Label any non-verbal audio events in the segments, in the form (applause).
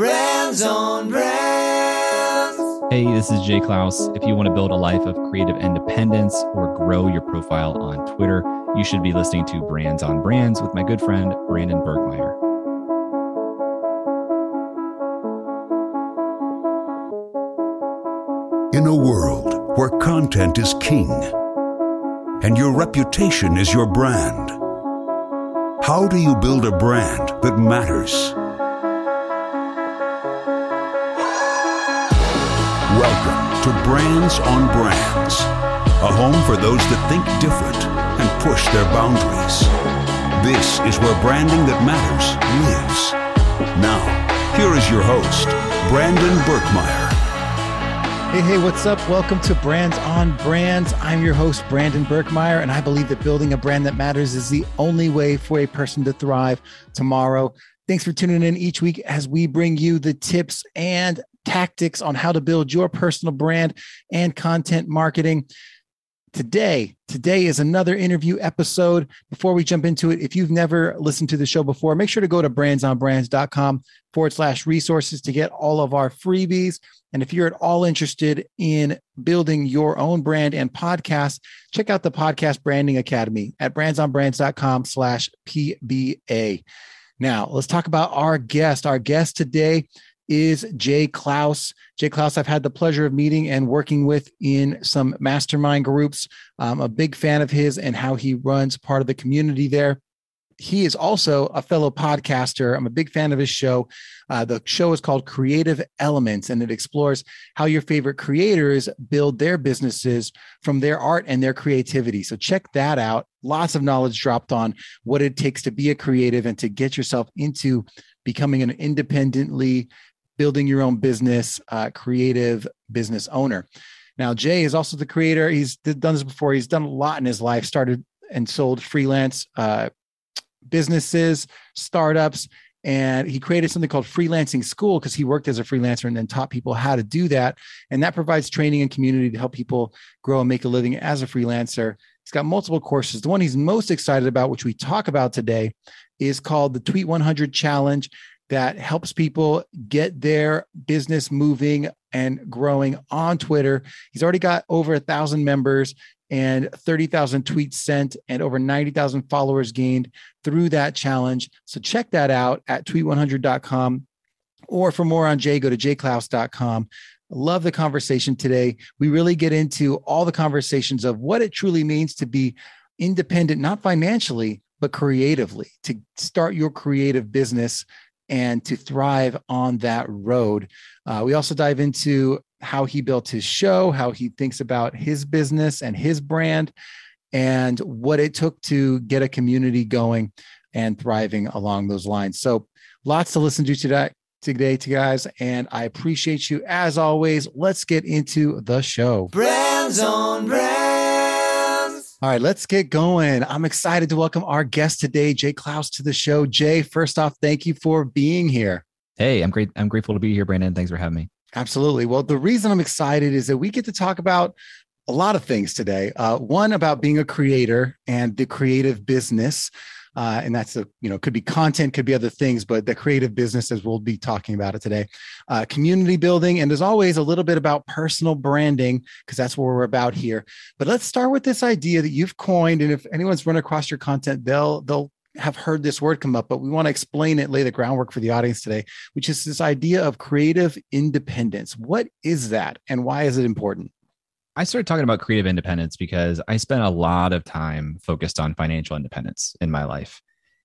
Brands on Brands. Hey, this is Jay Clouse. If you want to build a life of creative independence or grow your profile on Twitter, you should be listening to Brands on Brands with my good friend Brandon Birkmeyer. In a world where content is king and your reputation is your brand, how do you build a brand that matters? Welcome to Brands on Brands, a home for those that think different and push their boundaries. This is where branding that matters lives. Now, here is your host, Brandon Birkmeyer. Hey, hey, what's up? Welcome to Brands on Brands. I'm your host, Brandon Birkmeyer, and I believe that building a brand that matters is the only way for a person to thrive tomorrow. Thanks for tuning in each week as we bring you the tips and tactics on how to build your personal brand and content marketing. Today, today is another interview episode. Before we jump into it, if you've never listened to the show before, make sure to go to brandsonbrands.com forward slash resources to get all of our freebies. And if you're at all interested in building your own brand and podcast, check out the Podcast Branding Academy at brandsonbrands.com slash PBA. Now, let's talk about our guest. Our guest today is Jay Clouse. Jay Clouse, I've had the pleasure of meeting and working with in some mastermind groups. I'm a big fan of his and how he runs part of the community there. He is also a fellow podcaster. I'm a big fan of his show. Uh, the show is called Creative Elements, and it explores how your favorite creators build their businesses from their art and their creativity. So check that out. Lots of knowledge dropped on what it takes to be a creative and to get yourself into becoming an independently building your own business, uh, creative business owner. Now, Jay is also the creator. He's done this before. He's done a lot in his life, started and sold freelance uh, businesses, startups, and he created something called Freelancing School because he worked as a freelancer and then taught people how to do that. And that provides training and community to help people grow and make a living as a freelancer. He's got multiple courses. The one he's most excited about, which we talk about today, is called the Tweet 100 Challenge that helps people get their business moving and growing on Twitter. He's already got over a thousand members and 30,000 tweets sent and over 90,000 followers gained through that challenge. So check that out at tweet100.com or for more on Jay, go to jayclouse.com. Love the conversation today. We really get into all the conversations of what it truly means to be independent, not financially, but creatively, to start your creative business and to thrive on that road. Uh, we also dive into how he built his show, how he thinks about his business and his brand, and what it took to get a community going and thriving along those lines. So, lots to listen to today, today, to guys, and I appreciate you as always. Let's get into the show. Brands on Brands. All right, let's get going. I'm excited to welcome our guest today, Jay Clouse, to the show. Jay, first off, thank you for being here. Hey, I'm great. I'm grateful to be here, Brandon. Thanks for having me. Absolutely. Well, the reason I'm excited is that we get to talk about a lot of things today. Uh, one about being a creator and the creative business. Uh, and that's a you know could be content could be other things but the creative business as we'll be talking about it today uh, community building and as always a little bit about personal branding because that's what we're about here but let's start with this idea that you've coined and if anyone's run across your content they'll they'll have heard this word come up, but we want to explain it, lay the groundwork for the audience today, which is this idea of creative independence. What is that and why is it important? I started talking about creative independence because I spent a lot of time focused on financial independence in my life.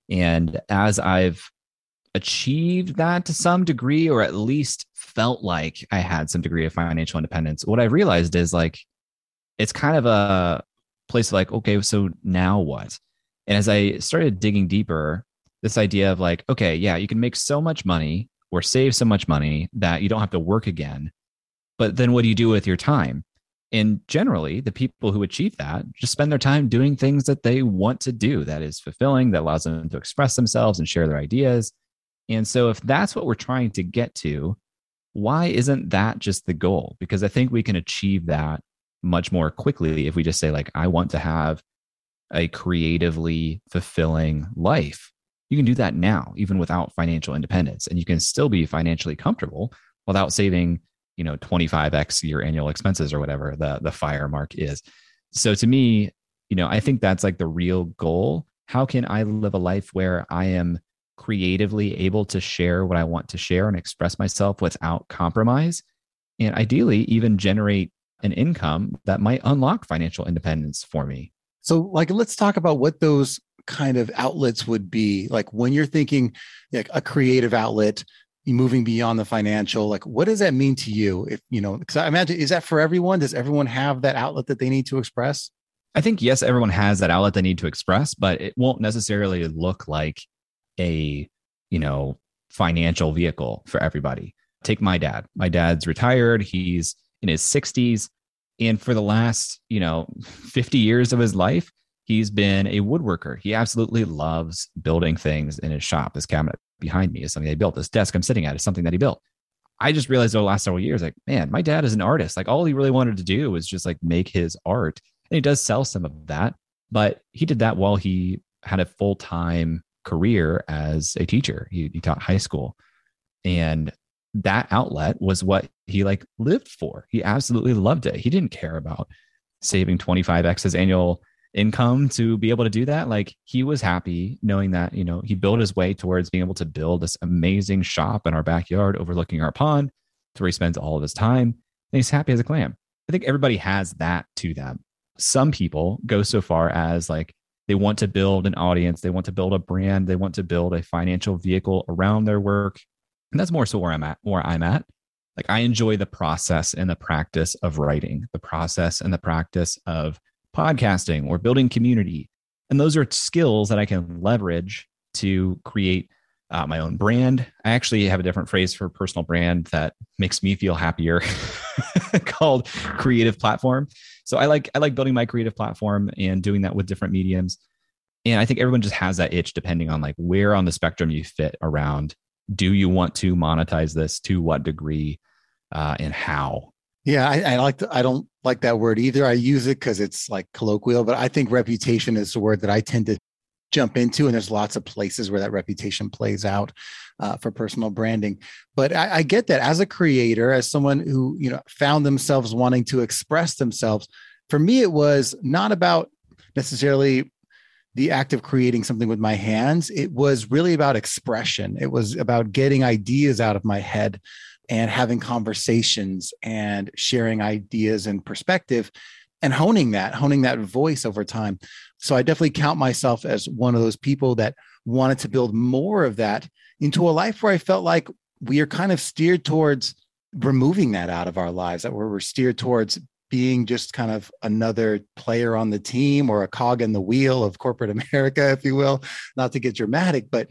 And as I've achieved that to some degree, or at least felt like I had some degree of financial independence, what I realized is like, it's kind of a place of like, okay, so now what? And as I started digging deeper, this idea of like, okay, yeah, you can make so much money or save so much money that you don't have to work again. But then what do you do with your time? And generally, the people who achieve that just spend their time doing things that they want to do that is fulfilling, that allows them to express themselves and share their ideas. And so, if that's what we're trying to get to, why isn't that just the goal? Because I think we can achieve that much more quickly if we just say, like, I want to have a creatively fulfilling life. You can do that now, even without financial independence, and you can still be financially comfortable without saving, you know, 25x your annual expenses or whatever the the fire mark is. So to me, you know, I think that's like the real goal. How can I live a life where I am creatively able to share what I want to share and express myself without compromise? And ideally, even generate an income that might unlock financial independence for me. So, like, let's talk about what those kind of outlets would be. Like, when you're thinking like a creative outlet, moving beyond the financial, like, what does that mean to you? If you know, because I imagine, is that for everyone? Does everyone have that outlet that they need to express? I think, yes, everyone has that outlet they need to express, but it won't necessarily look like a, you know, financial vehicle for everybody. Take my dad. My dad's retired. He's in his 60s. And for the last, you know, (laughs) 50 years of his life, he's been a woodworker. He absolutely loves building things in his shop. This cabinet behind me is something they built. This desk I'm sitting at is something that he built. I just realized over the last several years, like, man, my dad is an artist. Like, all he really wanted to do was just like make his art. And he does sell some of that, but he did that while he had a full time career as a teacher. He, he taught high school. And that outlet was what he like lived for. He absolutely loved it. He didn't care about saving 25x his annual income to be able to do that. Like he was happy knowing that, you know, he built his way towards being able to build this amazing shop in our backyard overlooking our pond where he spends all of his time. And he's happy as a clam. I think everybody has that to them. Some people go so far as like they want to build an audience, they want to build a brand, they want to build a financial vehicle around their work and that's more so where I'm at, where I'm at. Like I enjoy the process and the practice of writing, the process and the practice of podcasting or building community. And those are skills that I can leverage to create uh, my own brand. I actually have a different phrase for personal brand that makes me feel happier (laughs) called creative platform. So I like I like building my creative platform and doing that with different mediums. And I think everyone just has that itch depending on like where on the spectrum you fit around do you want to monetize this to what degree uh, and how yeah I, I like to, i don't like that word either. I use it because it's like colloquial but i think reputation is the word that i tend to jump into and there's lots of places where that reputation plays out uh, for personal branding. But I, I get that as a creator as someone who you know found themselves wanting to express themselves for me it was not about necessarily the act of creating something with my hands, it was really about expression. It was about getting ideas out of my head and having conversations and sharing ideas and perspective and honing that, honing that voice over time. So I definitely count myself as one of those people that wanted to build more of that into a life where I felt like we are kind of steered towards removing that out of our lives, that we're steered towards being just kind of another player on the team or a cog in the wheel of corporate (laughs) America, if you will, not to get dramatic, but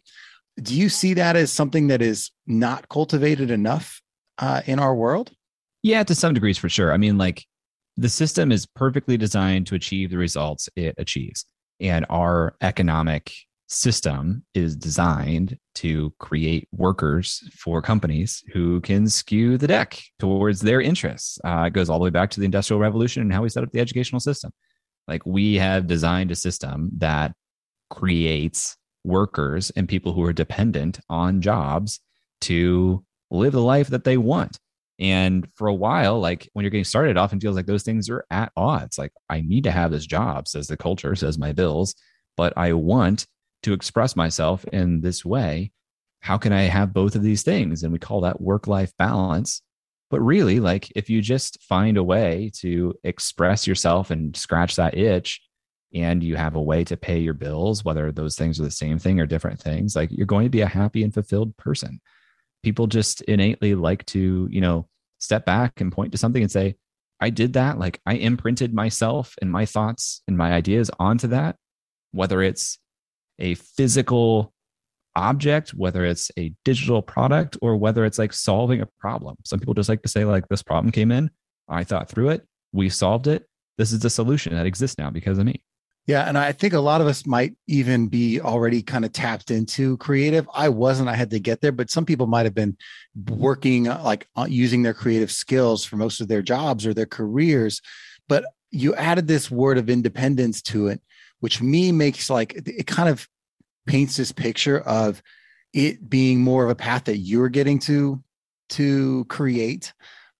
do you see that as something that is not cultivated enough uh, in our world? Yeah, to some degrees, for sure. I mean, like the system is perfectly designed to achieve the results it achieves. And our economic system is designed to create workers for companies who can skew the deck towards their interests. Uh, it goes all the way back to the Industrial Revolution and how we set up the educational system. Like we have designed a system that creates workers and people who are dependent on jobs to live the life that they want. And for a while, like when you're getting started, it often feels like those things are at odds. Like I need to have this job, says the culture, says my bills, but I want to express myself in this way how can i have both of these things and we call that work life balance but really like if you just find a way to express yourself and scratch that itch and you have a way to pay your bills whether those things are the same thing or different things like you're going to be a happy and fulfilled person people just innately like to you know step back and point to something and say i did that like i imprinted myself and my thoughts and my ideas onto that whether it's a physical object, whether it's a digital product or whether it's like solving a problem. Some people just like to say, like, this problem came in, I thought through it, we solved it. This is the solution that exists now because of me. Yeah. And I think a lot of us might even be already kind of tapped into creative. I wasn't, I had to get there, but some people might have been working uh, like uh, using their creative skills for most of their jobs or their careers. But you added this word of independence to it which me makes like it kind of paints this picture of it being more of a path that you're getting to to create.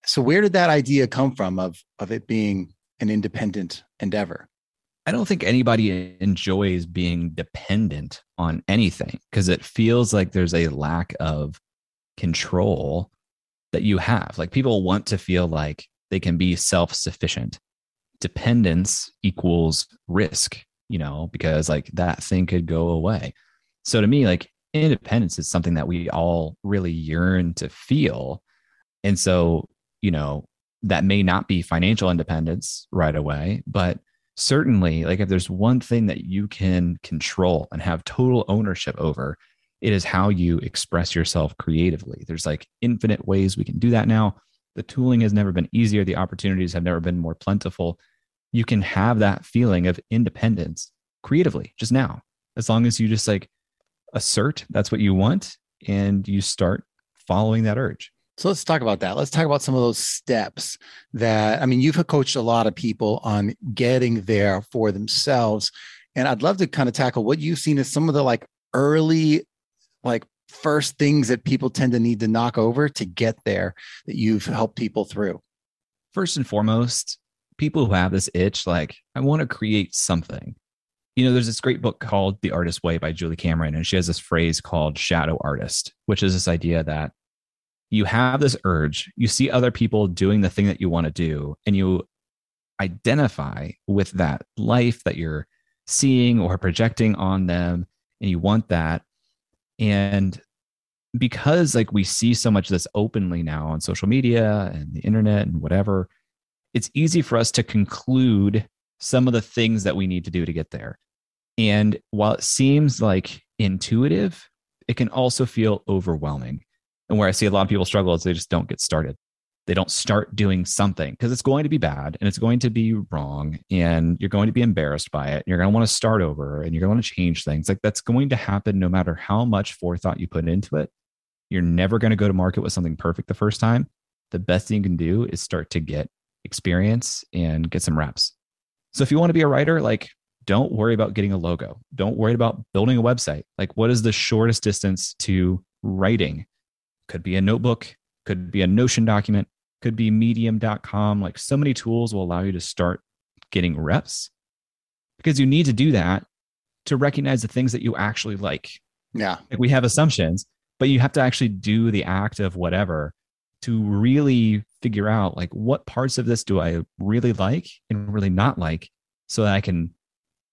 So where did that idea come from of of it being an independent endeavor? I don't think anybody enjoys being dependent on anything because it feels like there's a lack of control that you have. Like people want to feel like they can be self sufficient. Dependence equals risk, you know, because like that thing could go away. So to me, like independence is something that we all really yearn to feel. And so, you know, that may not be financial independence right away, but certainly, like if there's one thing that you can control and have total ownership over, it is how you express yourself creatively. There's like infinite ways we can do that now. The tooling has never been easier, the opportunities have never been more plentiful. You can have that feeling of independence creatively just now, as long as you just like assert that's what you want and you start following that urge. So let's talk about that. Let's talk about some of those steps that, I mean, you've coached a lot of people on getting there for themselves. And I'd love to kind of tackle what you've seen as some of the like early, like first things that people tend to need to knock over to get there that you've helped people through. First and foremost, people who have this itch, like, I want to create something. You know, there's this great book called The Artist Way by Julie Cameron, and she has this phrase called shadow artist, which is this idea that you have this urge, you see other people doing the thing that you want to do, and you identify with that life that you're seeing or projecting on them, and you want that. And because like we see so much of this openly now on social media and the internet and whatever, it's easy for us to conclude some of the things that we need to do to get there. And while it seems like intuitive, it can also feel overwhelming. And where I see a lot of people struggle is they just don't get started. They don't start doing something because it's going to be bad and it's going to be wrong and you're going to be embarrassed by it. You're going to want to start over and you're going to want to change things. Like that's going to happen no matter how much forethought you put into it. You're never going to go to market with something perfect the first time. The best thing you can do is start to get experience and get some reps. So if you want to be a writer, like don't worry about getting a logo. Don't worry about building a website. Like what is the shortest distance to writing? Could be a notebook, could be a Notion document, could be medium.com. Like so many tools will allow you to start getting reps because you need to do that to recognize the things that you actually like. Yeah. Like we have assumptions, but you have to actually do the act of whatever to really figure out like what parts of this do I really like and really not like so that I can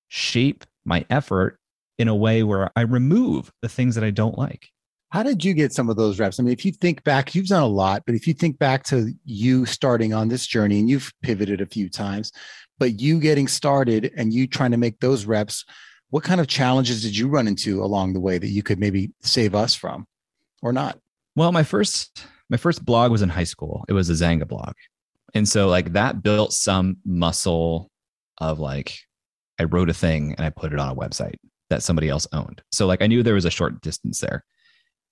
shape my effort in a way where I remove the things that I don't like. How did you get some of those reps? I mean, if you think back, you've done a lot, but if you think back to you starting on this journey and you've pivoted a few times, but you getting started and you trying to make those reps, what kind of challenges did you run into along the way that you could maybe save us from or not? Well, my first my first blog was in high school. It was a Xanga blog. And so like that built some muscle of like I wrote a thing and I put it on a website that somebody else owned. So like I knew there was a short distance there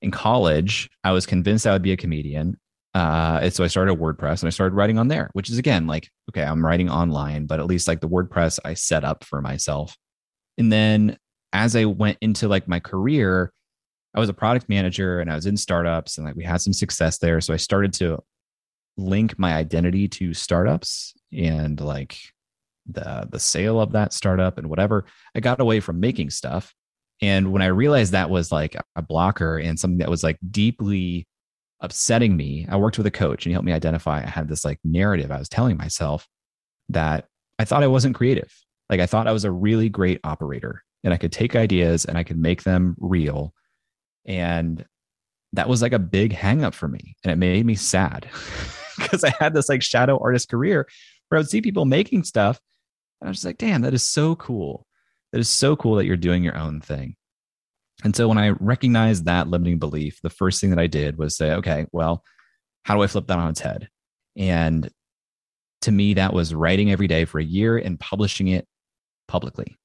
in college, I was convinced I would be a comedian. Uh, and so I started WordPress and I started writing on there, which is again like, okay, I'm writing online, but at least like the WordPress I set up for myself. And then as I went into like my career, I was a product manager and I was in startups and like we had some success there. So I started to link my identity to startups and like the the sale of that startup and whatever. I got away from making stuff and when I realized that was like a blocker and something that was like deeply upsetting me, I worked with a coach and he helped me identify I had this like narrative I was telling myself that I thought I wasn't creative. Like I thought I was a really great operator and I could take ideas and I could make them real. And that was like a big hangup for me. And it made me sad (laughs) because I had this like shadow artist career where I would see people making stuff. And I was just like, damn, that is so cool that is so cool that you're doing your own thing. And so when I recognized that limiting belief, the first thing that I did was say, okay, well, how do I flip that on its head? And to me, that was writing every day for a year and publishing it publicly.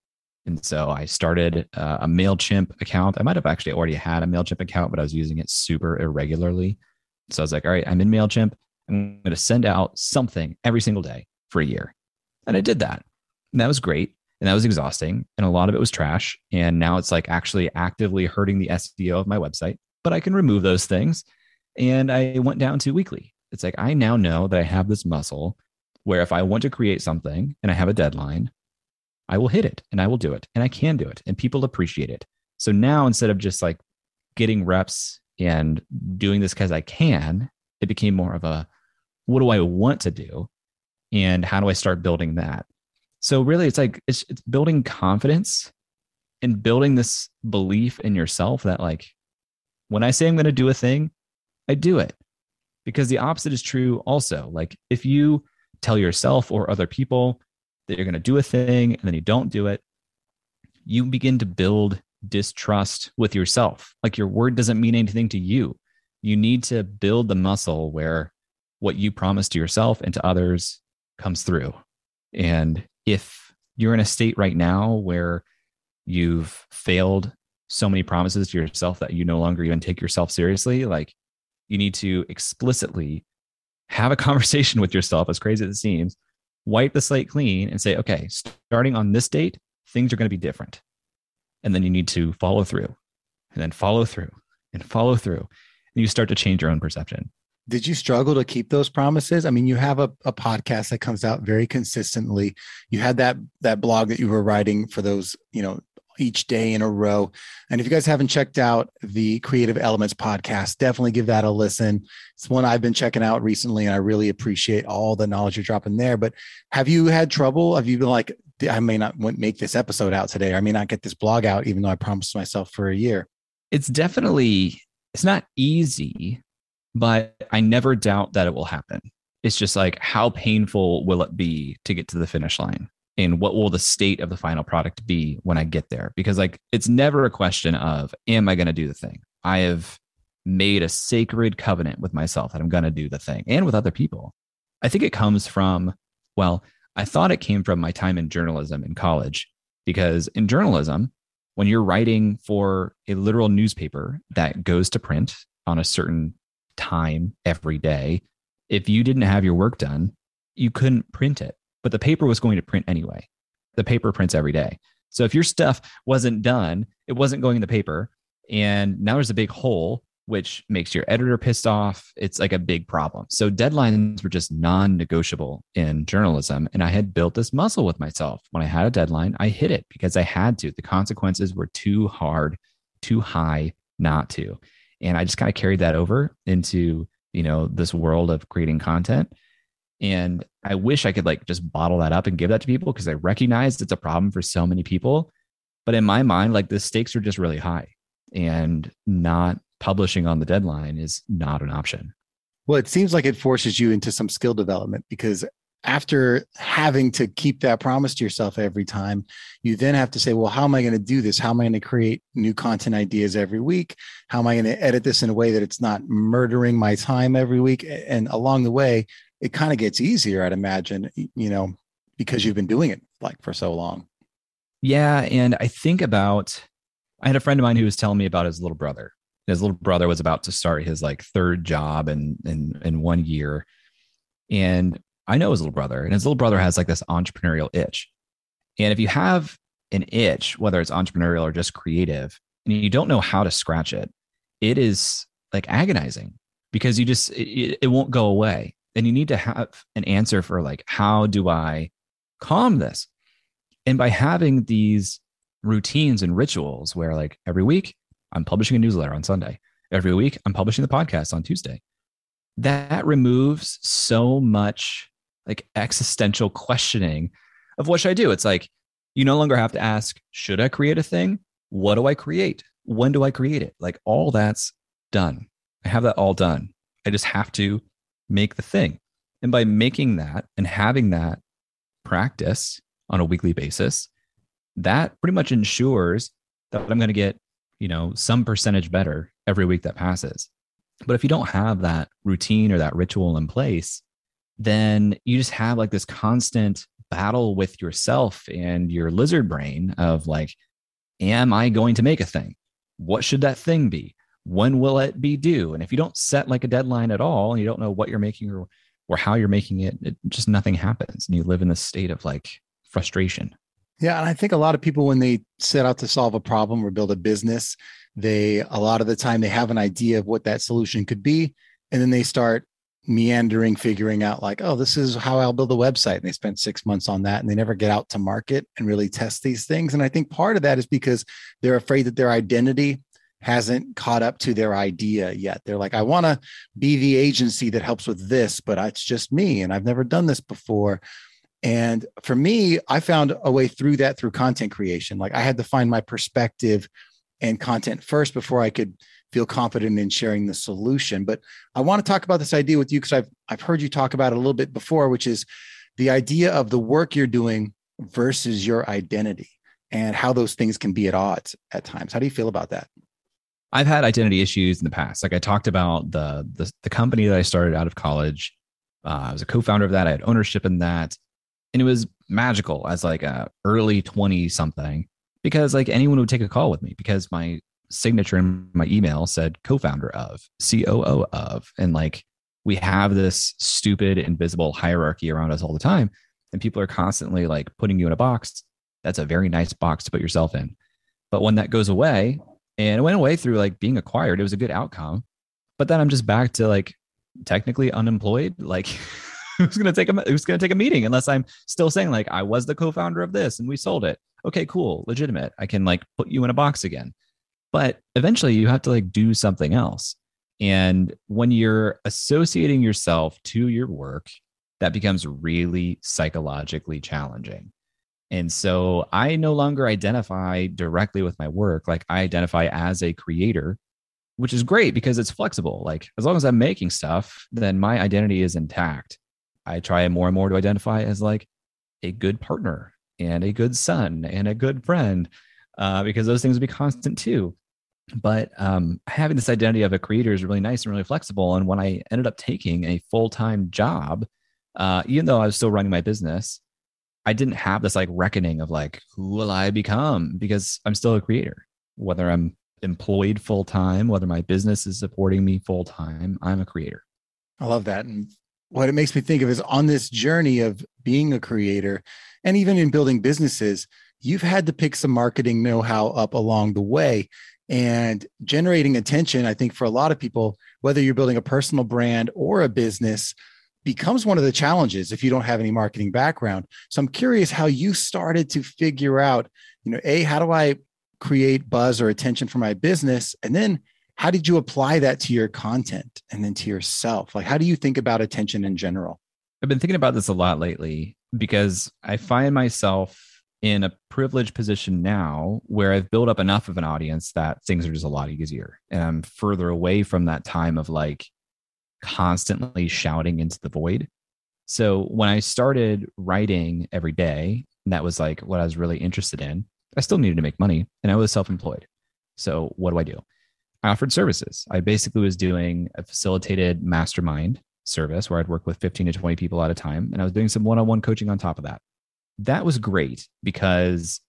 And so I started uh, a MailChimp account. I might have actually already had a MailChimp account, but I was using it super irregularly. So I was like, all right, I'm in MailChimp. I'm going to send out something every single day for a year. And I did that. And that was great. And that was exhausting. And a lot of it was trash. And now it's like actually actively hurting the SEO of my website, but I can remove those things. And I went down to weekly. It's like I now know that I have this muscle where if I want to create something and I have a deadline, I will hit it and I will do it and I can do it and people appreciate it. So now instead of just like getting reps and doing this because I can, it became more of a what do I want to do and how do I start building that? So really it's like it's it's building confidence and building this belief in yourself that like when I say I'm going to do a thing, I do it. Because the opposite is true also. Like if you tell yourself or other people that you're going to do a thing and then you don't do it, you begin to build distrust with yourself. Like your word doesn't mean anything to you. You need to build the muscle where what you promise to yourself and to others comes through. And if you're in a state right now where you've failed so many promises to yourself that you no longer even take yourself seriously, like you need to explicitly have a (laughs) conversation with yourself, as crazy as it seems, wipe the slate clean and say, okay, starting on this date, things are going to be different. And then you need to follow through and then follow through and follow through. And you start to change your own perception. Did you struggle to keep those promises? I mean, you have a, a podcast that comes out very consistently. You had that that blog that you were writing for those, you know, each day in a row. And if you guys haven't checked out the Creative Elements podcast, definitely give that a listen. It's one I've been checking out recently, and I really appreciate all the knowledge you're dropping there. But have you had trouble? Have you been like, I may not make this episode out today, or I may not get this blog out, even though I promised myself for a year? It's definitely, it's not easy, but I never doubt that it will happen. It's just like, how painful will it be to get to the finish line? and what will the state of the final product be when I get there? Because like it's never a question of am I going to do the thing? I have made a sacred covenant with myself that I'm going to do the thing and with other people. I think it comes from well, I thought it came from my time in journalism in college because in journalism when you're writing for a literal newspaper that goes to print on a certain time every day, if you didn't have your work done, you couldn't print it but the paper was going to print anyway. The paper prints every day. So if your stuff wasn't done, it wasn't going in the paper. And now there's a big hole, which makes your editor pissed off. It's like a big problem. So deadlines were just non negotiable in journalism. And I had built this muscle with myself. When I had a deadline, I hit it because I had to. The consequences were too hard, too high not to. And I just kind of carried that over into, you know, this world of creating content. And I wish I could like just bottle that up and give that to people because I recognize it's a problem for so many people. But in my mind, like the stakes are just really high and not publishing on the deadline is not an option. Well, it seems like it forces you into some skill development because after having to keep that promise to yourself every time, you then have to say, well, how am I going to do this? How am I going to create new content ideas every week? How am I going to edit this in a way that it's not murdering my time every week? And along the way, it kind of gets easier, I'd imagine, you know, because you've been doing it like for so long. Yeah. And I think about, I had a friend of mine who was telling me about his little brother. His little brother was about to start his like third job in, in, in one year. And I know his little brother, and his little brother has like this entrepreneurial itch. And if you have an itch, whether it's entrepreneurial or just creative, and you don't know how to scratch it, it is like agonizing because you just, it, it won't go away And you need to have an answer for like how do i calm this and by having these routines and rituals where like every week i'm publishing a newsletter on sunday every week i'm publishing the podcast on tuesday that removes so much like existential questioning of what should i do? It's like you no longer have to ask should i create a thing? What do i create? When do i create it? Like all that's done. I have that all done. I just have to make the thing. And by making that and having that practice on a weekly basis, that pretty much ensures that I'm going to get, you know, some percentage better every week that passes. But if you don't have that routine or that ritual in place, then you just have like this constant battle with yourself and your lizard brain of like, am I going to make a thing? What should that thing be? when will it be due? And if you don't set like a deadline at all and you don't know what you're making or, or how you're making it, it just nothing happens. And you live in this state of like frustration. Yeah. And I think a lot of people, when they set out to solve a problem or build a business, they, a lot of the time, they have an idea of what that solution could be. And then they start meandering, figuring out, like, oh, this is how I'll build a website. And they spent six months on that and they never get out to market and really test these things. And I think part of that is because they're afraid that their identity hasn't caught up to their idea yet. They're like, I want to be the agency that helps with this, but it's just me and I've never done this before. And for me, I found a way through that through content creation. Like I had to find my perspective and content first before I could feel confident in sharing the solution. But I want to talk about this idea with you because I've I've heard you talk about it a little bit before, which is the idea of the work you're doing versus your identity and how those things can be at odds at times. How do you feel about that? I've had identity issues in the past. Like I talked about the the, the company that I started out of college. Uh, I was a co-founder of that. I had ownership in that, and it was magical as like a early twenty something because like anyone would take a call with me because my signature in my email said co-founder of, COO of, and like we have this stupid invisible hierarchy around us all the time, and people are constantly like putting you in a box. That's a very nice box to put yourself in. But when that goes away, and it went away through like being acquired. It was a good outcome. But then I'm just back to like technically unemployed. Like (laughs) who's gonna take a who's gonna take a meeting unless I'm still saying like I was the co-founder of this and we sold it. Okay, cool, legitimate. I can like put you in a box again. But eventually you have to like do something else. And when you're associating yourself to your work, that becomes really psychologically challenging. And so I no longer identify directly with my work. Like I identify as a creator, which is great because it's flexible. Like as long as I'm making stuff, then my identity is intact. I try more and more to identify as like a good partner and a good son and a good friend uh, because those things will be constant too. But um, having this identity of a creator is really nice and really flexible. And when I ended up taking a full time job, uh, even though I was still running my business, I didn't have this like reckoning of like, who will I become? Because I'm still a creator, whether I'm employed full time, whether my business is supporting me full time, I'm a creator. I love that. And what it makes me think of is on this journey of being a creator and even in building businesses, you've had to pick some marketing know how up along the way and generating attention. I think for a lot of people, whether you're building a personal brand or a business, becomes one of the challenges if you don't have any marketing background. So I'm curious how you started to figure out, you know, A, how do I create buzz or attention for my business? And then how did you apply that to your content and then to yourself? Like, how do you think about attention in general? I've been thinking about this a lot lately because I find myself in a privileged position now where I've built up enough of an audience that things are just a lot easier. And I'm further away from that time of like constantly shouting into the void. So when I started writing every day, that was like what I was really interested in. I still needed to make money and I was self employed. So what do I do? I offered services. I basically was doing a facilitated mastermind service where I'd work with 15 to 20 people at a time. And I was doing some one on one coaching on top of that. That was great because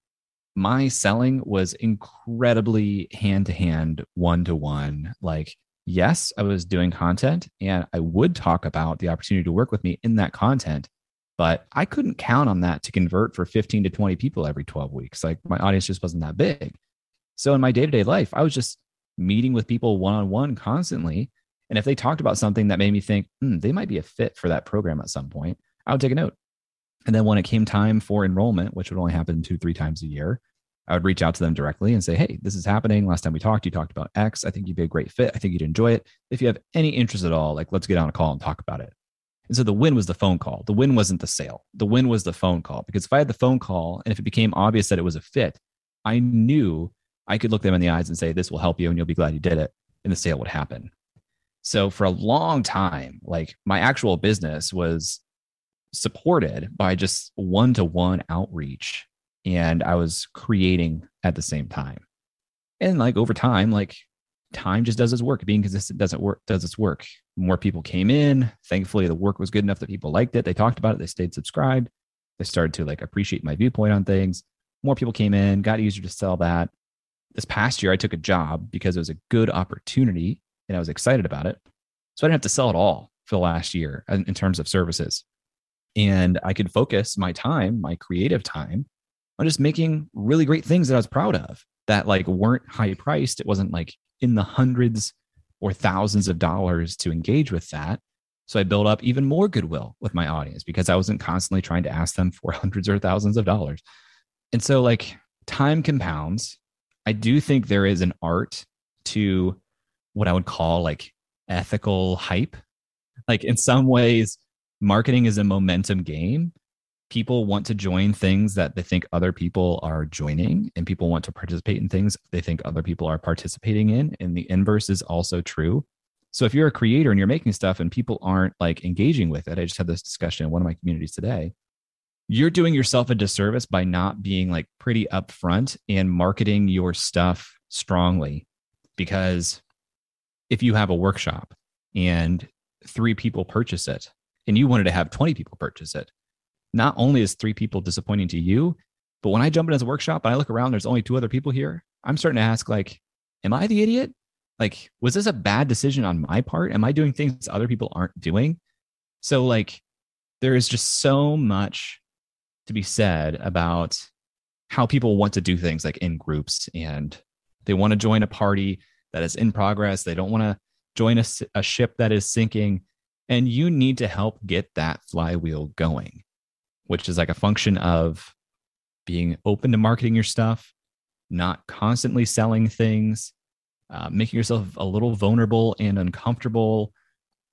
my selling was incredibly hand to hand, one to one. Like yes, I was doing content and I would talk about the opportunity to work with me in that content, but I couldn't count on that to convert for 15 to 20 people every 12 weeks. Like my audience just wasn't that big. So in my day to day life, I was just meeting with people one on one constantly. And if they talked about something that made me think, hmm, they might be a fit for that program at some point, I would take a note. And then when it came time for enrollment, which would only happen two, three times a year, I would reach out to them directly and say, Hey, this is happening. Last time we talked, you talked about X. I think you'd be a great fit. I think you'd enjoy it. If you have any interest at all, like let's get on a call and talk about it. And so the win was the phone call. The win wasn't the sale. The win was the phone call. Because if I had the phone call and if it became obvious that it was a fit, I knew I could look them in the eyes and say, This will help you and you'll be glad you did it. And the sale would happen. So for a long time, like my actual business was supported by just one to one outreach and I was creating at the same time. And like over time, like time just does its work. Being consistent doesn't work, does its work. More people came in. Thankfully, the work was good enough that people liked it. They talked about it. They stayed subscribed. They started to like appreciate my viewpoint on things. More people came in, got easier to sell that. This past year, I took a job because it was a good opportunity and I was excited about it. So I didn't have to sell it all for the last year in terms of services. And I could focus my time, my creative time, on just making really great things that I was proud of that like weren't high priced. It wasn't like in the hundreds or thousands of dollars to engage with that. So I built up even more goodwill with my audience because I wasn't constantly trying to ask them for (laughs) hundreds or thousands of dollars. And so, like, time compounds. I do think there is an art to what I would call like ethical hype. Like, in some ways, marketing is a momentum game. People want to join things that they think other people are joining, and people want to participate in things they think other people are participating in. And the inverse is also true. So if you're a creator and you're making stuff and people aren't like engaging with it, I just had this discussion in one of my communities today. You're doing yourself a disservice by not being like pretty upfront and marketing your stuff strongly. Because if you have a workshop and three people purchase it and you wanted to have 20 people purchase it, not only is three people disappointing to you, but when I jump into a workshop and I look around, there's only two other people here. I'm starting to ask, like, am I the idiot? like was this a bad decision on my part am i doing things other people aren't doing so like there is just so much to be said about how people want to do things like in groups and they want to join a party that is in progress they don't want to join a, a ship that is sinking and you need to help get that flywheel going which is like a function of being open to marketing your stuff not constantly selling things uh, making yourself a little vulnerable and uncomfortable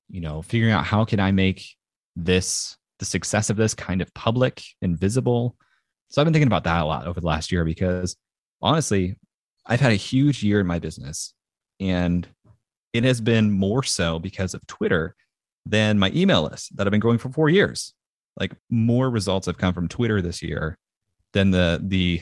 you know figuring out how can i make this the success of this kind of public and visible. So i've been thinking about that a lot over the last year because honestly i've had a huge year in my business. And it has been more so because of twitter than my email list that i've been growing for four years like more results have come from twitter this year than the the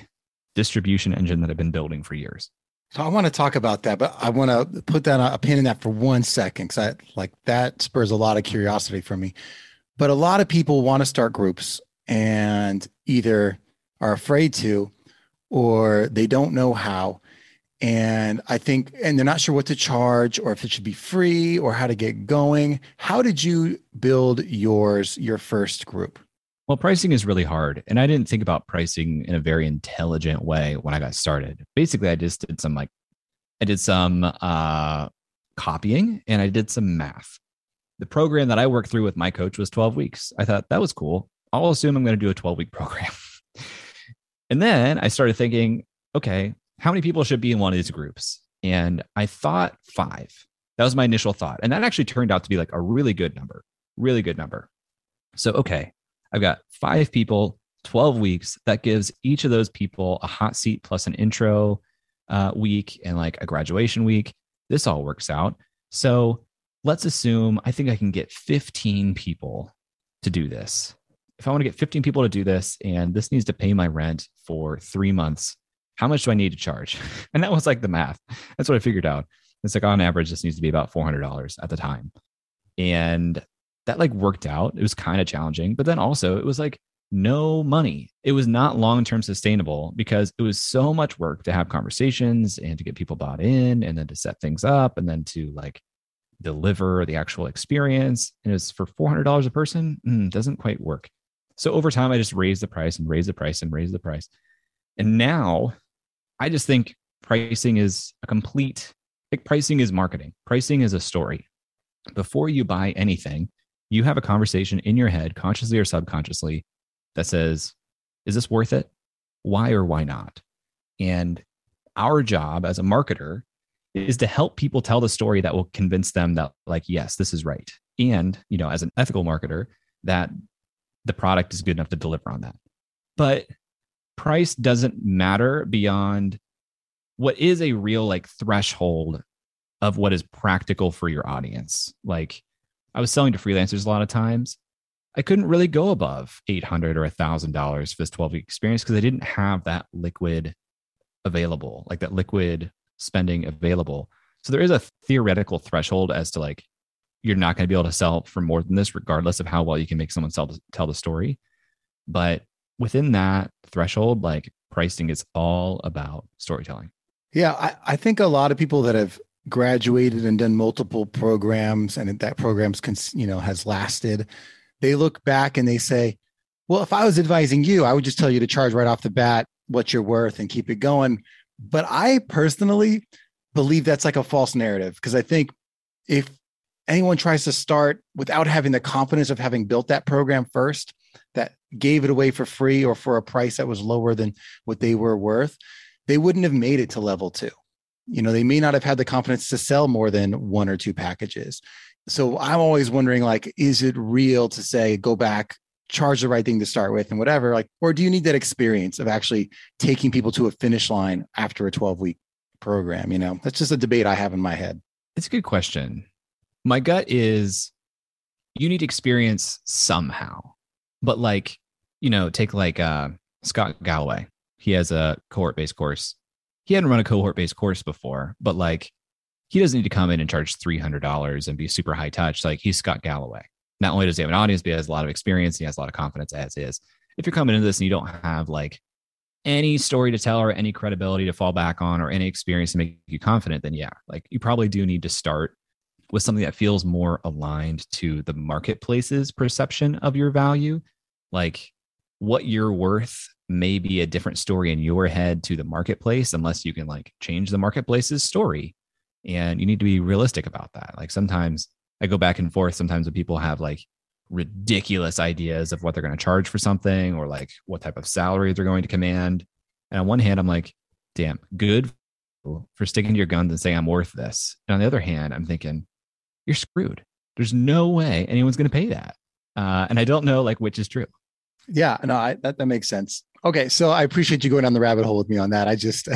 distribution engine that i've been building for years so I want to talk about that, but I want to put that a pin in that for one second because I like that spurs a lot of curiosity for me. But a lot of people want to start groups and either are afraid to or they don't know how. And I think, and they're not sure what to charge or if it should be free or how to get going. How did you build yours, your first group? Well, pricing is really hard. And I didn't think about pricing in a very intelligent way when I got started. Basically, I just did some like, I did some uh, copying and I did some math. The program that I worked through with my coach was 12 weeks. I thought that was cool. I'll assume I'm going to do a 12 week (laughs) program. and then I started thinking, okay, how many people should be in one of these groups? And I thought five. That was my initial thought. And that actually turned out to be like a really good number, really good number. So, okay, I've got five people, 12 weeks. That gives each of those people a hot seat plus an intro uh, week and like a graduation week. This all works out. So let's assume I think I can get 15 people to do this. If I want to get 15 people to do this and this needs to pay my rent for three months, how much do I need to charge? (laughs) And that was like the math. That's what I figured out. It's like on average, this needs to be about $400 at the time. And that like worked out. It was kind of challenging, but then also it was like no money. It was not long term sustainable because it was so much work to have conversations and to get people bought in and then to set things up and then to like deliver the actual experience. And it was for $400 a person, mm, doesn't quite work. So over time, I just raised the price and raised the price and raised the price. And now I just think pricing is a complete, like pricing is marketing, pricing is a story. Before you buy anything, you have a conversation in your head, consciously or subconsciously, that says, Is this worth it? Why or why not? And our job as a marketer is to help people tell the story that will convince them that, like, yes, this is right. And, you know, as an ethical marketer, that the product is good enough to deliver on that. But price doesn't matter beyond what is a real like threshold of what is practical for your audience. Like I was selling to freelancers a lot of times. I couldn't really go above 800 or $1,000 for this 12 week experience because I didn't have that liquid available, like that liquid spending available. So there is a theoretical threshold as to like, you're not going to be able to sell for more than this, regardless of how well you can make someone sell tell the story. But within that threshold, like pricing is all about storytelling. Yeah, I, I think a lot of people that have graduated and done multiple programs and that programs can you know has lasted they look back and they say well if i was advising you i would just tell you to charge right off the bat what you're worth and keep it going. But I personally believe that's like a false narrative because I think if anyone tries to start without having the confidence of having built that program first, that gave it away for free or for a price that was lower than what they were worth, they wouldn't have made it to level two. You know, they may not have had the confidence to sell more than one or two packages. So I'm always wondering, like, is it real to say go back, charge the right thing to start with, and whatever? Like, or do you need that experience of actually taking people to a finish line after a 12 week program? You know, that's just a debate I have in my head. It's a good question. My gut is you need experience somehow, but like, you know, take like uh, Scott Galloway. He has a cohort based course. He hadn't run a cohort based course before, but like he doesn't need to come in and charge $300 and be super high touch. Like he's Scott Galloway. Not only does he have an audience, but he has a lot of experience. He has a lot of confidence as is. If you're coming into this and you don't have like any story to tell or any credibility to fall back on or any experience to make you confident, then yeah, like you probably do need to start with something that feels more aligned to the marketplace's perception of your value. Like what you're worth may be a different story in your head to the marketplace unless you can like change the marketplace's story and you need to be realistic about that. Like sometimes I go back and forth sometimes when people have like ridiculous ideas of what they're going to charge for something or like what type of salary they're going to command. And on one hand, I'm like, damn, good for sticking to your guns and saying I'm worth this. And on the other hand, I'm thinking, you're screwed. There's no way anyone's going to pay that. Uh, and I don't know like which is true. Yeah, no, I, that that makes sense. Okay, so I appreciate you going down the rabbit hole with me on that. I just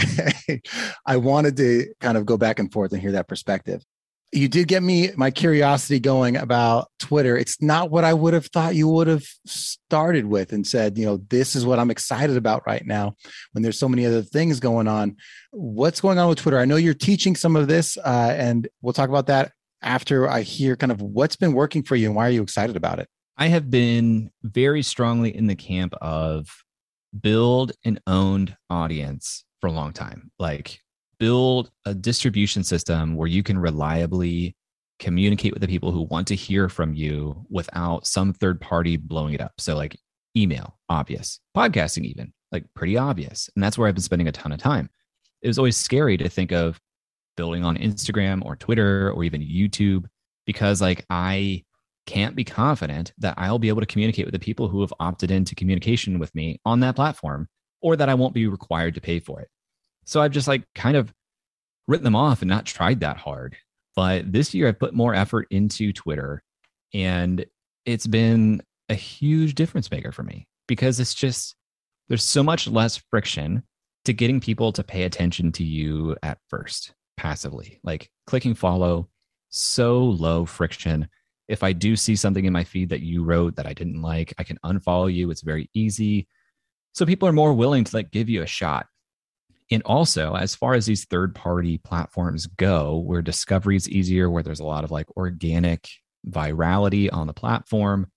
(laughs) I wanted to kind of go back and forth and hear that perspective. You did get me my curiosity going about Twitter. It's not what I would have thought you would have started with and said, you know, this is what I'm excited about right now when there's so many other things going on. What's going on with Twitter? I know you're teaching some of this, uh, and we'll talk about that after I hear kind of what's been working for you and why are you excited about it? I have been very strongly in the camp of build an owned audience for a long time. Like build a distribution system where you can reliably communicate with the people who want to hear from you without some third party blowing it up. So like email, obvious. Podcasting even, like pretty obvious. And that's where I've been spending a ton of time. It was always scary to think of building on Instagram or Twitter or even YouTube because like I can't be confident that I'll be able to communicate with the people who have opted into communication with me on that platform or that I won't be required to pay for it. So I've just like kind of written them off and not tried that hard. But this year I've put more effort into Twitter and it's been a huge difference maker for me because it's just there's so much less friction to getting people to pay attention to you at first passively. Like clicking follow, so low friction if I do see something in my feed that you wrote that I didn't like, I can unfollow you. It's very easy. So people are more willing to like give you a shot. And also, as far as these third party platforms go, where discovery is easier, where there's a lot of like organic virality on the platform,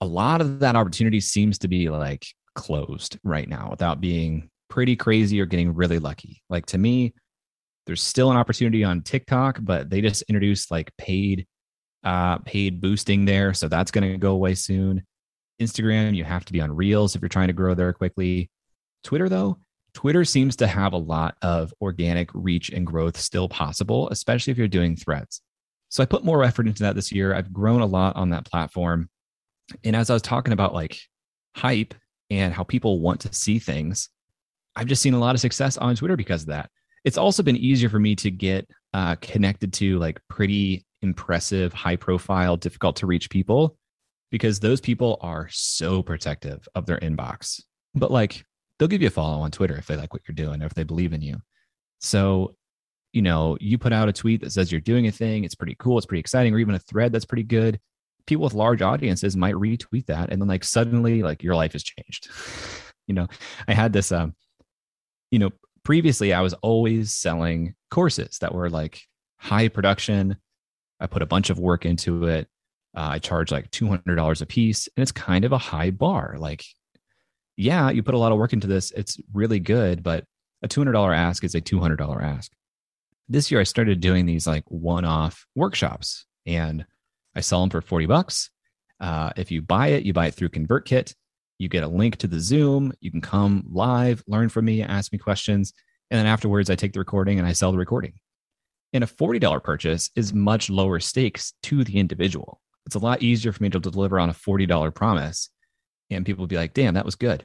a lot of that opportunity seems to be like closed right now without being pretty crazy or getting really lucky. Like to me, there's still an opportunity on TikTok, but they just introduced like paid uh, paid boosting there. So that's going to go away soon. Instagram, you have to be on Reels if you're trying to grow there quickly. Twitter, though, Twitter seems to have a lot of organic reach and growth still possible, especially if you're doing threads. So I put more effort into that this year. I've grown a lot on that platform. And as I was talking about like hype and how people want to see things, I've just seen a lot of success on Twitter because of that. It's also been easier for me to get uh, connected to like pretty impressive, high profile, difficult to reach people because those people are so protective of their inbox. But like they'll give you a follow on Twitter if they like what you're doing or if they believe in you. So, you know, you put out a tweet that says you're doing a thing, it's pretty cool, it's pretty exciting, or even a thread that's pretty good. People with large audiences might retweet that. And then like suddenly like your life has changed. (laughs) you know, I had this um, you know, previously I was always selling courses that were like high production, I put a bunch of work into it. Uh, I charge like $200 a piece, and it's kind of a high bar. Like, yeah, you put a lot of work into this. It's really good, but a $200 ask is a $200 ask. This year, I started doing these like one off workshops and I sell them for 40 bucks. Uh, if you buy it, you buy it through ConvertKit. You get a link to the Zoom. You can come live, learn from me, ask me questions. And then afterwards, I take the recording and I sell the recording. And a $40 purchase is much lower stakes to the individual. It's a lot easier for me to deliver on a $40 promise. And people will be like, damn, that was good.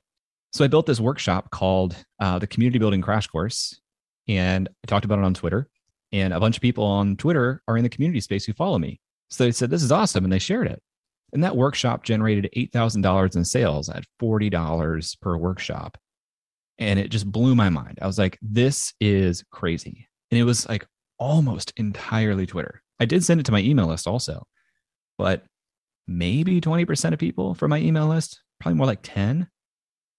So I built this workshop called uh, the Community Building Crash Course. And I talked about it on Twitter. And a bunch of people on Twitter are in the community space who follow me. So they said, this is awesome. And they shared it. And that workshop generated $8,000 in sales at $40 per workshop. And it just blew my mind. I was like, this is crazy. And it was like almost entirely Twitter. I did send it to my email list also, but maybe 20% of people from my email list, probably more like 10.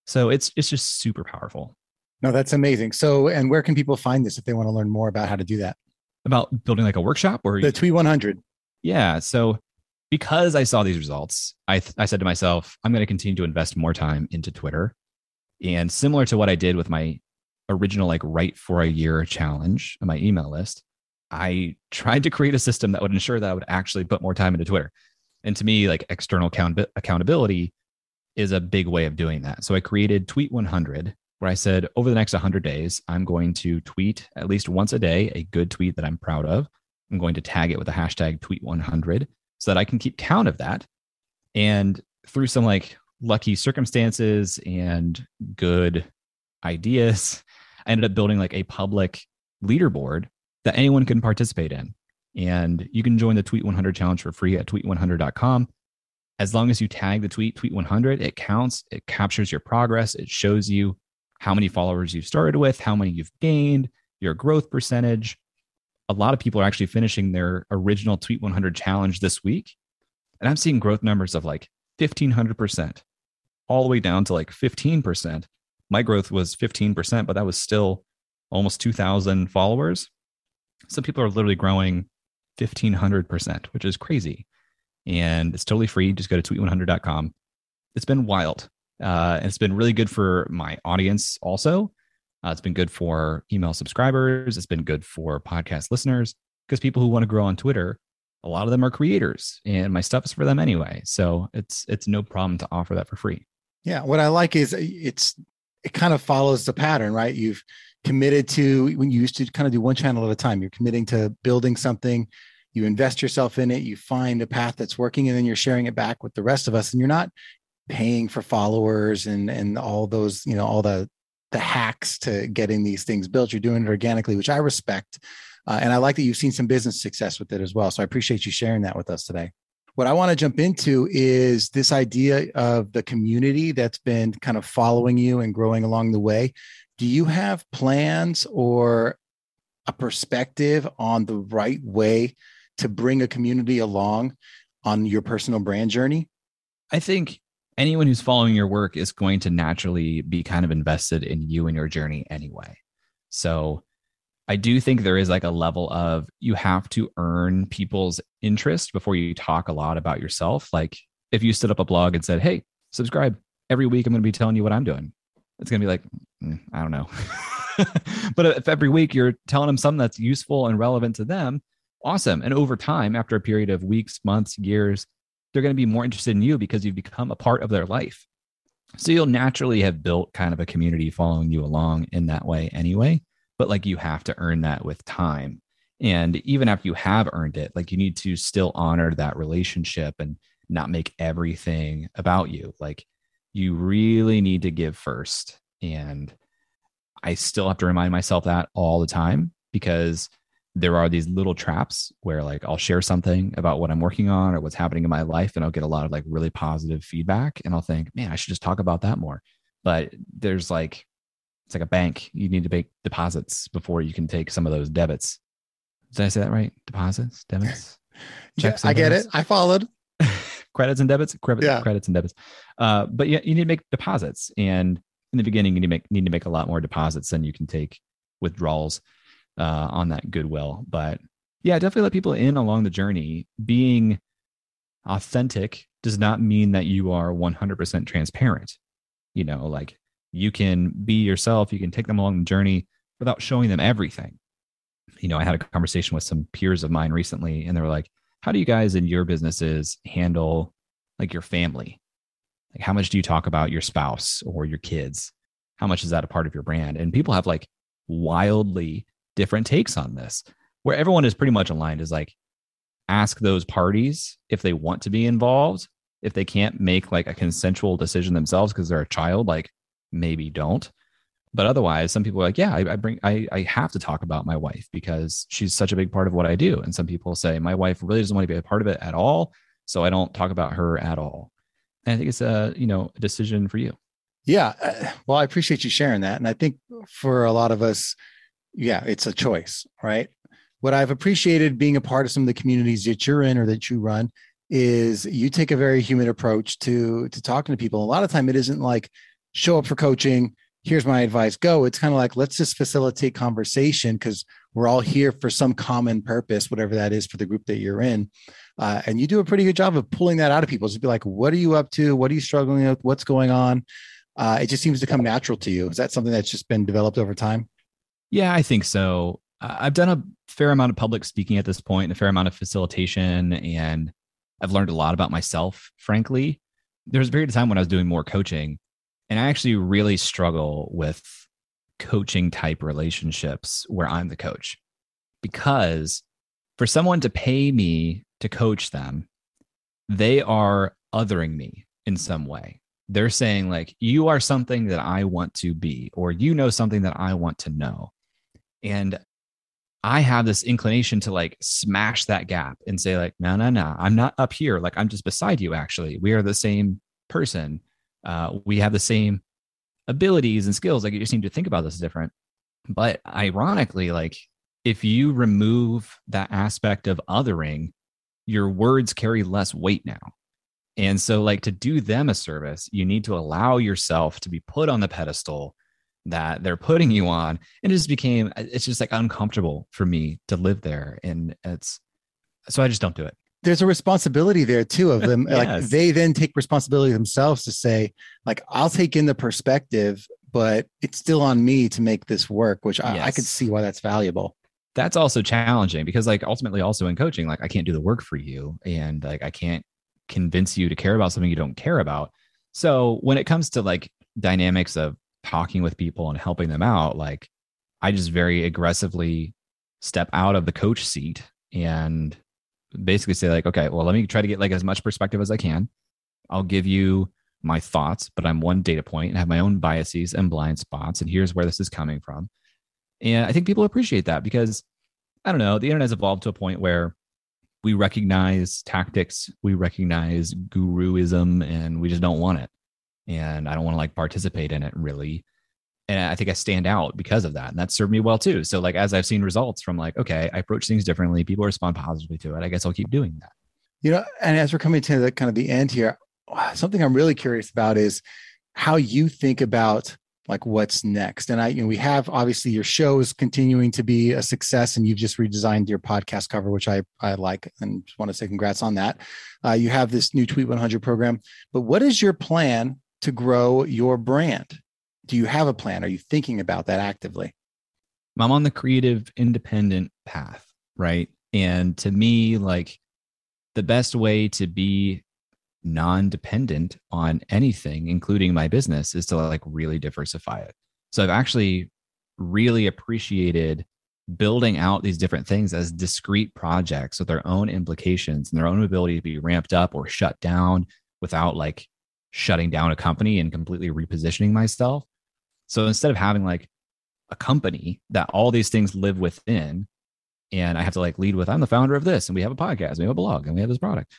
So it's it's just super powerful. No, that's amazing. So, and where can people find this if they want to learn more about how to do that? About building like a workshop or The Tweet 100. Yeah. So because I saw these results, I, th- I said to myself, I'm going to continue to invest more time into Twitter. And similar to what I did with my original, like, write for a year challenge on my email list, I tried to create a system that would ensure that I would actually put more time into Twitter. And to me, like, external account- accountability is a big way of doing that. So I created Tweet 100, where I said, over the next 100 days, I'm going to tweet at least once a day a good tweet that I'm proud of. I'm going to tag it with the hashtag tweet 100 so that I can keep count of that. And through some like lucky circumstances and good ideas, I ended up building like a public leaderboard that anyone can participate in. And you can join the Tweet 100 challenge for free at tweet100.com. As long as you tag the tweet, tweet 100, it counts, it captures your progress, it shows you how many followers you've started with, how many you've gained, your growth percentage, a lot of people are actually finishing their original Tweet 100 challenge this week. And I'm seeing growth numbers of like 1500%, all the way down to like 15%. My growth was 15%, but that was still almost 2,000 followers. Some people are literally growing 1500%, which is crazy. And it's totally free. Just go to tweet100.com. It's been wild. Uh, and it's been really good for my audience also uh, it's been good for email subscribers. It's been good for podcast listeners because people who want to grow on Twitter, a lot of them are creators, and my stuff is for them anyway. So it's it's no problem to offer that for free. Yeah, what I like is it's it kind of follows the pattern, right? You've committed to when you used to kind of do one channel at a time. You're committing to building something. You invest yourself in it. You find a path that's working, and then you're sharing it back with the rest of us. And you're not paying for followers and and all those you know all the the hacks to getting these things built. You're doing it organically, which I respect. Uh, and I like that you've seen some business success with it as well. So I appreciate you sharing that with us today. What I want to jump into is this idea of the community that's been kind of following you and growing along the way. Do you have plans or a perspective on the right way to bring a community along on your personal brand journey? I think anyone who's following your work is going to naturally be kind of invested in you and your journey anyway. So I do think there is like a level of you have to earn people's interest before you talk a lot about yourself. Like if you stood up a blog and said, Hey, subscribe every week, I'm going to be telling you what I'm doing. It's going to be like, mm, I don't know. (laughs) but if every week you're telling them something that's useful and relevant to them, awesome. And over time, after a period of weeks, months, years, they're going to be more interested in you because you've become a part of their life. So you'll naturally have built kind of a community following you along in that way anyway. But like you have to earn that with time. And even after you have earned it, like you need to still honor that relationship and not make everything about you. Like you really need to give first. And I still have to remind myself that all the time because there are these little traps where like I'll share something about what I'm working on or what's happening in my life and I'll get a lot of like really positive feedback and I'll think, man, I should just talk about that more. But there's like it's like a bank. You need to make deposits before you can take some of those debits. Did I say that right? Deposits, debits, (laughs) checks. Yeah, I get debits? it. I followed. (laughs) credits and debits, credit, yeah. credits and debits. Uh, but yeah, you need to make deposits, and in the beginning, you need to make need to make a lot more deposits than you can take withdrawals uh, on that goodwill. But yeah, definitely let people in along the journey. Being authentic does not mean that you are 100% transparent. You know, like you can be yourself, you can take them along the journey without showing them everything. You know, I had a conversation with some peers of mine recently, and they were like, How do you guys in your businesses handle like your family? Like, how much do you talk about your spouse or your kids? How much is that a part of your brand? And people have like wildly different takes on this, where everyone is pretty much aligned is like, ask those parties if they want to be involved. If they can't make like a consensual decision themselves because they're a child, like maybe don't. But otherwise, some people are like, yeah, I, I bring, I, I have to talk about my wife because she's such a big part of what I do. And some people say my wife really doesn't want to be a part of it at all, so I don't talk about her at all. And I think it's a, you know, a decision for you. Yeah. uh, Well, I appreciate you sharing that. And I think for a lot of us, yeah, it's a choice, right? What I've appreciated being a part of some of the communities that you're in or that you run is you take a very human approach to to talking to people. A lot of time it isn't like show up for coaching, here's my advice, go. It's kind of like let's just facilitate conversation because we're all here for some common purpose, whatever that is for the group that you're in. Uh, and you do a pretty good job of pulling that out of people. Just be like, what are you up to? What are you struggling with? What's going on? Uh, it just seems to come natural to you. Is that something that's just been developed over time? Yeah, I think so. I've done a fair amount of public speaking at this point, and a fair amount of facilitation, and I've learned a lot about myself, frankly. There was a period of time when I was doing more coaching, and I actually really struggle with coaching type relationships where I'm the coach because for someone to pay me to coach them, they are othering me in some way. They're saying, like, you are something that I want to be, or you know something that I want to know. And I have this inclination to like smash that gap and say, like, no, no, no, I'm not up here. Like, I'm just beside you, actually. We are the same person. Uh, we have the same abilities and skills. Like, you just need to think about this different. But ironically, like, if you remove that aspect of othering, your words carry less weight now. And so, like, to do them a service, you need to allow yourself to be put on the pedestal that they're putting you on. And it just became, uh, it's just like uncomfortable for me to live there. And it's, so I just don't do it. There's a responsibility there too of them. (laughs) Like they then take responsibility themselves to say, like, I'll take in the perspective, but it's still on me to make this work, which I, I could see why that's valuable. That's also challenging because, like, ultimately, also in coaching, like, I can't do the work for you. And like, I can't convince you to care about something you don't care about. So when it comes to like dynamics of talking with people and helping them out, like, I just very aggressively step out of the coach seat and basically say like okay well let me try to get like as much perspective as i can. I'll give you my thoughts but i'm one data point and have my own biases and blind spots and here's where this is coming from. And i think people appreciate that because i don't know the internet has evolved to a point where we recognize tactics we recognize guruism and we just don't want it and i don't want to like participate in it really and I think I stand out because of that. And that served me well too. So like as I've seen results from like, okay, I approach things differently, people respond positively to it. I guess I'll keep doing that. You know, and as we're coming to the kind of the end here, (sighs) something I'm really curious about is how you think about like what's next. And I, you know, we have obviously your show is continuing to be a success, and you've just redesigned your podcast cover, which I I like, and want to say congrats on that. Uh, you have this new Tweet 100 program, but what is your plan to grow your brand? Do you have a plan? Are you thinking about that actively? I'm on the creative independent path, right? And to me, like the best way to be non-dependent on anything, including my business, is to like really diversify it. So I've actually really appreciated building out these different things as discrete projects with their own implications and their own ability to be ramped up or shut down without like shutting down a company and completely repositioning myself. So instead of having like a company that all these things live within, and I have to like lead with, I'm the founder of this, and we have a podcast, we have a blog, and we have this product.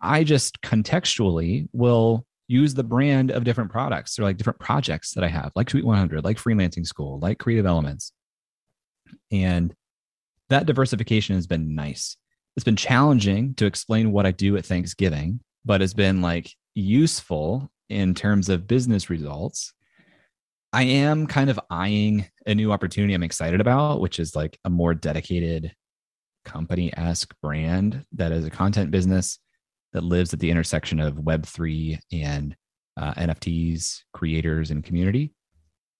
I just contextually will use the brand of different products or like different projects that I have, like Tweet 100, like Freelancing School, like Creative Elements. And that diversification has been nice. It's been challenging to explain what I do at Thanksgiving, but it's been like useful in terms of business results. I am kind of eyeing a new opportunity I'm excited about, which is like a more dedicated company esque brand that is a content business that lives at the intersection of Web3 and uh, NFTs, creators, and community.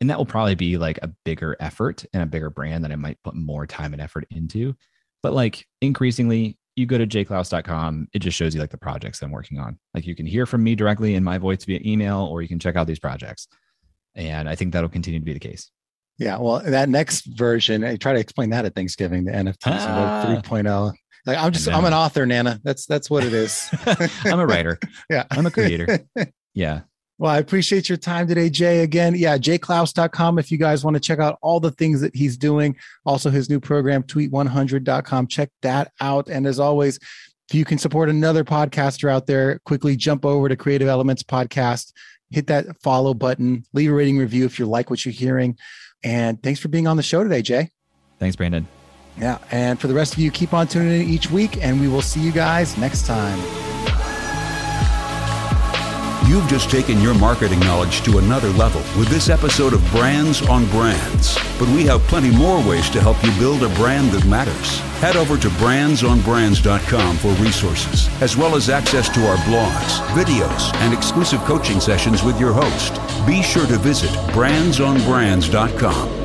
And that will probably be like a bigger effort and a bigger brand that I might put more time and effort into. But like increasingly, you go to jayclouse.com, it just shows you like the projects I'm working on. Like you can hear from me directly in my voice via email, or you can check out these projects. And I think that'll continue to be the case. Yeah. Well, that next version, I try to explain that at Thanksgiving, the NFTs Ah. 3.0. Like I'm just, I'm an author, Nana. That's, that's what it is. (laughs) I'm a writer. (laughs) yeah. I'm a creator. (laughs) Yeah. Well, I appreciate your time today, Jay. Again, yeah, jayclouse.com if you guys want to check out all the things that he's doing. Also, his new program, tweet100.com. Check that out. And as always, if you can support another podcaster out there, quickly jump over to Creative Elements Podcast, hit that follow button, leave a rating review if you like what you're hearing. And thanks for being on the show today, Jay. Thanks, Brandon. Yeah. And for the rest of you, keep on tuning in each week, and we will see you guys next time. You've just taken your marketing knowledge to another level with this episode of Brands on Brands. But we have plenty more ways to help you build a brand that matters. Head over to brandsonbrands.com for resources, as well as access to our blogs, videos, and exclusive coaching sessions with your host. Be sure to visit brandsonbrands.com.